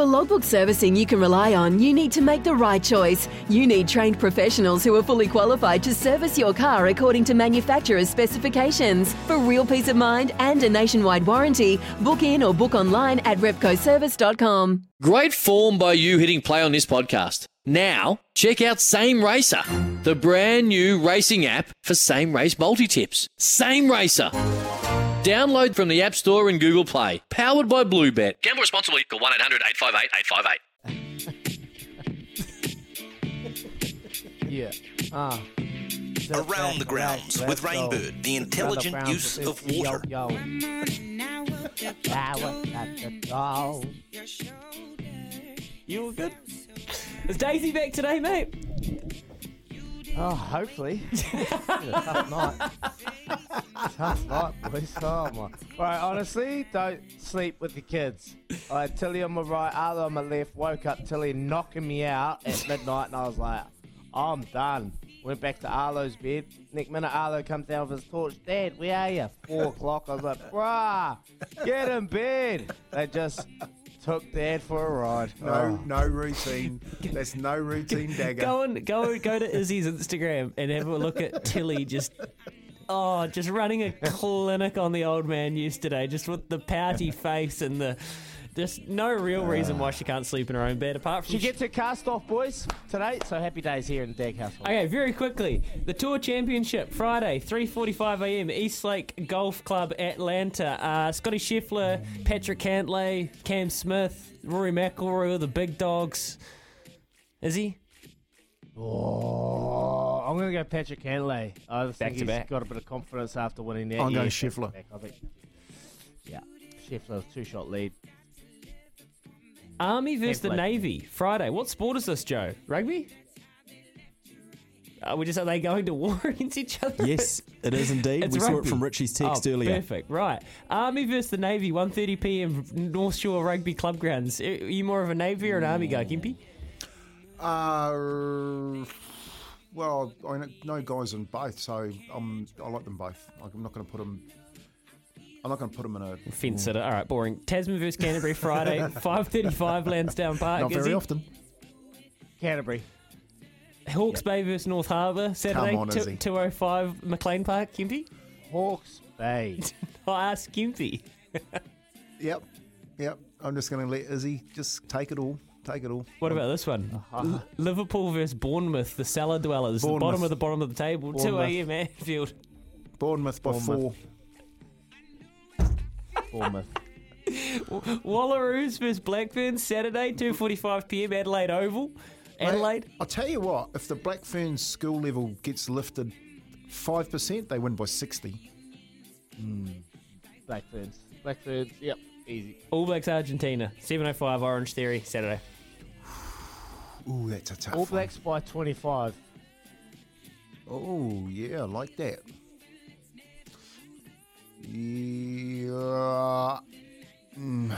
For logbook servicing you can rely on, you need to make the right choice. You need trained professionals who are fully qualified to service your car according to manufacturer's specifications. For real peace of mind and a nationwide warranty, book in or book online at repcoservice.com. Great form by you hitting play on this podcast. Now, check out Same Racer, the brand new racing app for same race multi tips. Same Racer. Download from the App Store and Google Play. Powered by Bluebet. Gamble responsibly. Call 1 800 858 858. Yeah. Ah. Around the grounds with Rainbird, the intelligent use of water. Yo, yo. You all good? Is Daisy back today, mate? Oh, hopefully. tough night. Tough night, boys. Oh my. Right, honestly, don't sleep with the kids. I had Tilly on my right, Arlo on my left. Woke up Tilly knocking me out at midnight, and I was like, I'm done. Went back to Arlo's bed. Next minute, Arlo comes down with his torch. Dad, where are you? Four o'clock. I was like, bruh, get in bed. They just took Dad for a ride. No, Oh. no routine. There's no routine dagger. Go and go go to Izzy's Instagram and have a look at Tilly just oh just running a clinic on the old man yesterday, just with the pouty face and the just no real reason why she can't sleep in her own bed apart from She gets her cast off, boys, today. So happy days here in the Dagg household. Okay, very quickly. The Tour Championship, Friday, 3.45am, East Lake Golf Club, Atlanta. Uh, Scotty Scheffler, Patrick Cantlay, Cam Smith, Rory McIlroy, the big dogs. Is he? Oh, I'm going to go Patrick Cantlay. I just Back think to he's back. got a bit of confidence after winning that. I'm going Yeah, Scheffler. I think. Yeah, Scheffler, two shot lead. Army versus the Cantlay. Navy, Friday. What sport is this, Joe? Rugby? Uh, we just are they going to war against each other? Yes, it is indeed. It's we saw it from Richie's text oh, earlier. Perfect. Right. Army versus the Navy, 1.30 p.m. North Shore Rugby Club Grounds. Are you more of a Navy or an Army guy, Kimpy? Uh, well, I know- know guys in both, so um, I like them both. I'm not going to put them. I'm not going to put them in a. Fence sitter. All right, boring. Tasman versus Canterbury Friday, 5.35 Lansdowne Park. Not Is very he? often. Canterbury. Hawke's Bay versus North Harbour, Saturday, on, Izzy. 205 McLean Park, Kimpy? Hawke's Bay. I asked Kimpy. Yep, yep. I'm just going to let Izzy just take it all. Take it all. What about this one? Uh-huh. L- Liverpool versus Bournemouth, the cellar dwellers, the bottom of the bottom of the table, 2 a.m. Anfield. Bournemouth by Bournemouth. four. Bournemouth. Wallaroos versus Black Ferns, Saturday, 2.45 p.m. Adelaide Oval. Adelaide. Mate, I'll tell you what. If the Black Ferns school level gets lifted five percent, they win by sixty. Hmm. Blackbirds. Blackbirds. Yep. Easy. All Blacks Argentina, 7.05 Orangetheory, Saturday. Ooh, that's a tough. All one. Blacks by 25. Oh yeah, I like that. Yeah. mm,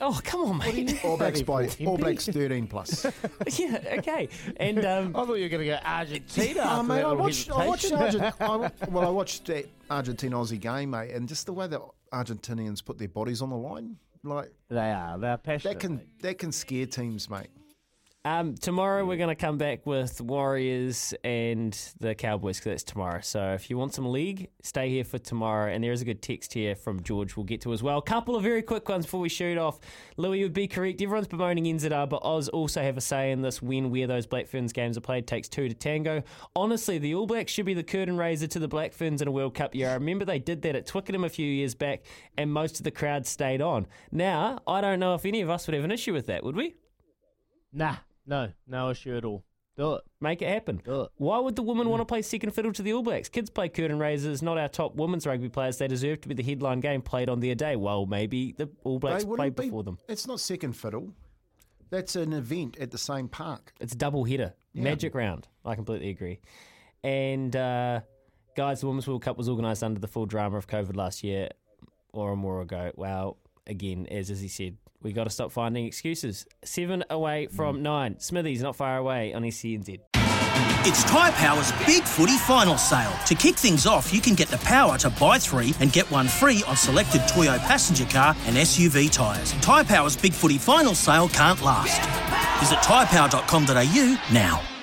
Oh, come on, mate. All Blacks by All Blacks. Blacks thirteen plus. yeah, okay. And um, I thought you were going to go Argentina. After mate, I little watched, I watched hesitation. Argent, I, well, I watched that Argentina Aussie game, mate, and just the way that Argentinians put their bodies on the line, like They are. They're passionate. that can mate. that can scare teams, mate. Um, tomorrow we're going to come back with Warriors and the Cowboys because that's tomorrow. So if you want some league, stay here for tomorrow. And there is a good text here from George we'll get to as well. couple of very quick ones before we shoot off. Louis would be correct. Everyone's bemoaning NZR, but Oz also have a say in this when where those Black Ferns games are played takes two to tango. Honestly, the All Blacks should be the curtain raiser to the Black Ferns in a World Cup year. I remember they did that at Twickenham a few years back, and most of the crowd stayed on. Now, I don't know if any of us would have an issue with that, would we? Nah. No. No issue at all. Do it. Make it happen. Do it. Why would the women want to play second fiddle to the All Blacks? Kids play curtain raisers, not our top women's rugby players. They deserve to be the headline game played on their day. Well, maybe the All Blacks They played be- before them. It's not second fiddle. That's an event at the same park. It's double header, magic round. I completely agree. And uh, guys, the Women's World Cup was organised under the full drama of COVID last year or more ago. Well, again, as Izzy said, we got to stop finding excuses. Seven away from mm. nine. Smithy's not far away on SENZ. It's Tyre Power's Big Footy Final Sale. To kick things off, you can get the power to buy three and get one free on selected Toyo passenger car and SUV tyres. Tyre Power's Big Footy Final Sale can't last. Visit tyrepower.com.au now.